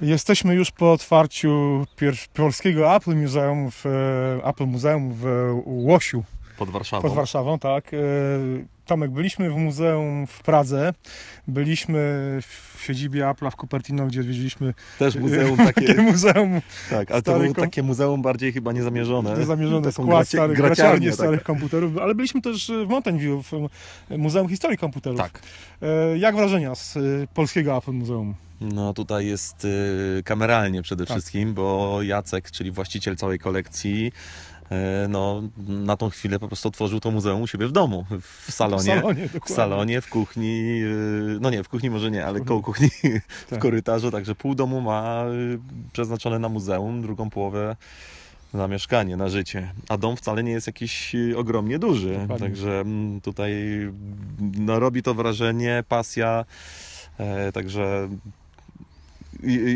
Jesteśmy już po otwarciu polskiego Apple Museum w, e, Apple Muzeum w Łosiu Pod Warszawą. pod Warszawą, tak. E, Tomek, byliśmy w muzeum w Pradze, byliśmy w siedzibie Apple'a w Cupertino, gdzie odwiedziliśmy Też muzeum takie takie, muzeum tak, ale to było kom- takie muzeum bardziej chyba niezamierzone. Taką skład gracie- starych, graciarni taką. starych komputerów, ale byliśmy też w Mountain View, w Muzeum Historii Komputerów. Tak. E, Jak wrażenia z e, polskiego Apple Muzeum? No tutaj jest kameralnie przede Tak. wszystkim, bo Jacek, czyli właściciel całej kolekcji, no na tą chwilę po prostu otworzył to muzeum u siebie w domu, w salonie. W salonie, W salonie, w kuchni, y, no nie, w kuchni może nie, ale koło kuchni, w Tak. korytarzu, także pół domu ma y, przeznaczone na muzeum, drugą połowę na mieszkanie, na życie. A dom wcale nie jest jakiś ogromnie duży, Dokładnie. także mm, tutaj mm, no, robi to wrażenie, pasja, e, także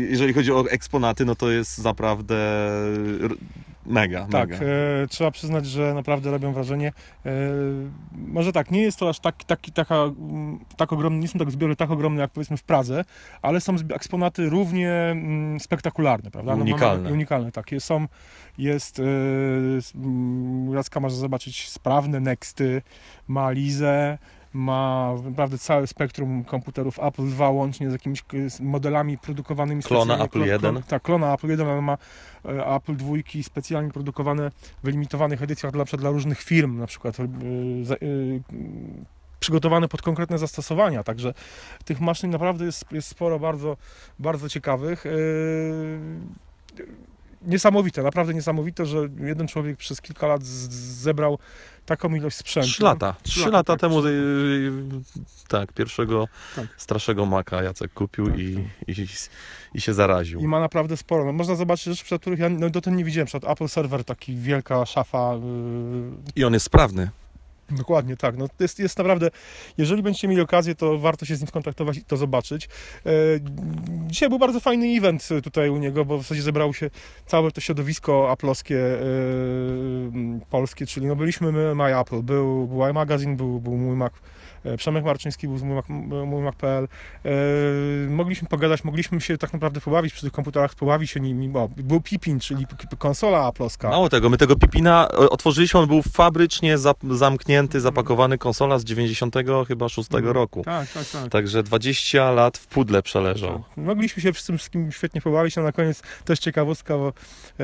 jeżeli chodzi o eksponaty, no to jest naprawdę mega, Tak, mega. e, trzeba przyznać, że naprawdę robią wrażenie. E, może tak, nie jest to aż tak, taki, taka, mm, tak ogromne, nie są tak zbiory tak ogromne jak powiedzmy w Pradze, ale są eksponaty równie mm, spektakularne, prawda? No, mamy- Unikalne. unikalne, tak. Jest, są, jest, e, mm, Jacka może zobaczyć sprawne Nexty, ma Lizę, ma naprawdę całe spektrum komputerów Apple II łącznie z jakimiś modelami produkowanymi Klona. Apple Klo- 1. klon- Tak, klona Apple 1, ale ma e, Apple II specjalnie produkowane w limitowanych edycjach dla, dla różnych firm, na przykład za- e, przygotowane pod konkretne zastosowania, także tych maszyn naprawdę jest, jest sporo bardzo, bardzo ciekawych. E, Niesamowite, naprawdę niesamowite, że jeden człowiek przez kilka lat zebrał taką ilość sprzętu. Trzy lata. Trzy lata, lata tak, temu, trzy y, tak, pierwszego Tak. straszego maka Jacek kupił Tak, i, i, i się zaraził. I ma naprawdę sporo. No, można zobaczyć rzeczy, przed których ja no, dotąd nie widziałem. Przed Apple Server, taki wielka szafa. Yy, I on jest sprawny. Dokładnie tak. No, jest, jest naprawdę, jeżeli będziecie mieli okazję, to warto się z nim skontaktować i to zobaczyć. E, dzisiaj był bardzo fajny event tutaj u niego, bo w zasadzie zebrało się całe to środowisko aplowskie e, polskie, czyli no, byliśmy my, My Apple, był, był iMagazine, był, był mój Mac. e, Przemek Marczyński był z mój Mac- mój Mac.pl. E, mogliśmy pogadać, mogliśmy się tak naprawdę pobawić przy tych komputerach, pobawić się nimi. O, był Pipin, czyli konsola aplowska. Mało tego, my tego Pipina otworzyliśmy, on był fabrycznie zap- zamknięty, zapakowany konsola z 90 chyba 6 roku. Tak, tak, tak. Także 20 lat w pudle przeleżał. Tak. Mogliśmy się z tym wszystkim świetnie pobawić, a na koniec też ciekawostka, bo e,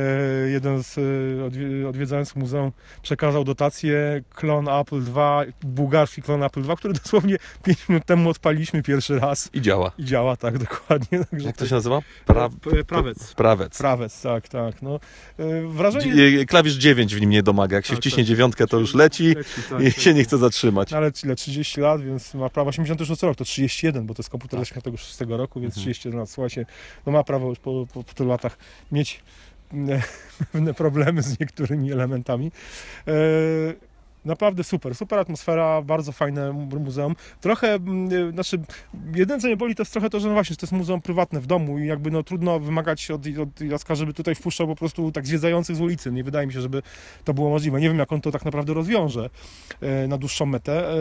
jeden z e, odwi- odwiedzających muzeum przekazał dotację klon Apple II, bułgarski klon Apple II, który dosłownie 5 minut temu odpaliliśmy pierwszy raz I działa. i działa tak dokładnie. Także Jak to się nazywa? Pra... P- Prawec. Prawec. Prawec, tak, tak. No, e, wrażenie... Klawisz 9 w nim nie domaga. Jak się Tak, wciśnie tak. dziewiątkę, to już leci Leci, tak, i tak. się nie chce zatrzymać. No ale ile? 30 lat, więc ma prawo 86 rok, to 31, bo to jest komputer Tak. z 86 roku, więc Mhm. 31 lat. Słuchajcie, no ma prawo już po, po, po tylu latach mieć pewne problemy z niektórymi elementami. E, Naprawdę super, super atmosfera, bardzo fajne mu- muzeum. Trochę, mm, e, znaczy, jedyne co mnie boli to jest trochę to, że no właśnie, że to jest muzeum prywatne w domu i jakby no trudno wymagać od, od Jacka, żeby tutaj wpuszczał po prostu tak zwiedzających z ulicy. Nie wydaje mi się, żeby to było możliwe. Nie wiem, jak on to tak naprawdę rozwiąże e, na dłuższą metę. E,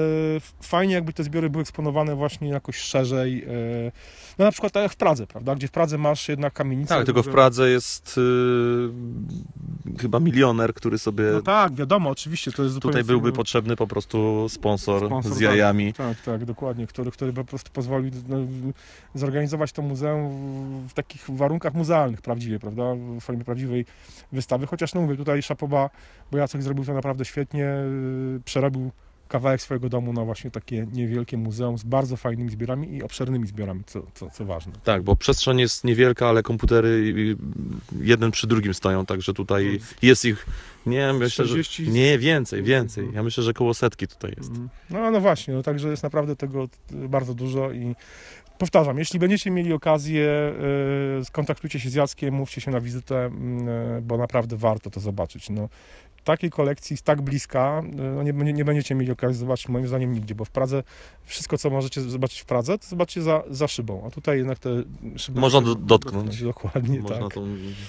Fajnie, jakby te zbiory były eksponowane właśnie jakoś szerzej. e, No na przykład tak jak w Pradze, prawda? Gdzie w Pradze masz jednak kamienicę. Tak, tylko w Pradze jest y, chyba milioner, który sobie... No tak, wiadomo, oczywiście, to jest zupełnie... Byłby potrzebny po prostu sponsor, Sponsor, z tak. jajami. Tak, tak, dokładnie, który, który po prostu pozwolił no, zorganizować to muzeum w, takich warunkach muzealnych prawdziwie, prawda, w formie prawdziwej wystawy, chociaż no mówię, tutaj Szapoba, bo Jacek zrobił to naprawdę świetnie, yy, przerobił kawałek swojego domu na właśnie takie niewielkie muzeum z bardzo fajnymi zbiorami i obszernymi zbiorami, co, co, co ważne. Tak, bo przestrzeń jest niewielka, ale komputery jeden przy drugim stoją, także tutaj jest ich, nie myślę, że 40 nie, więcej, więcej. Ja myślę, że koło setki tutaj jest. Mhm. No, no właśnie, no, także jest naprawdę tego bardzo dużo i powtarzam, jeśli będziecie mieli okazję, y, skontaktujcie się z Jackiem, mówcie się na wizytę, mm, y, bo naprawdę warto to zobaczyć. No, takiej kolekcji z tak bliska, y, no nie, nie, będziecie mieli okazji zobaczyć moim zdaniem nigdzie, bo w Pradze wszystko, co możecie zobaczyć w Pradze, to zobaczcie za, za szybą, a tutaj jednak te szyby... Można do- dotknąć. Dokładnie, Można tak. to,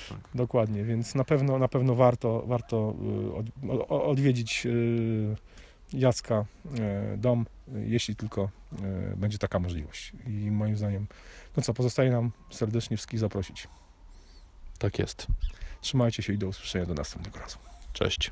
tak. Dokładnie, więc na pewno, na pewno warto, warto odwiedzić Jacka e, dom, jeśli tylko e, będzie taka możliwość. I moim zdaniem, no co, pozostaje nam serdecznie wszystkich zaprosić. Tak jest. Trzymajcie się i do usłyszenia do następnego razu. Cześć.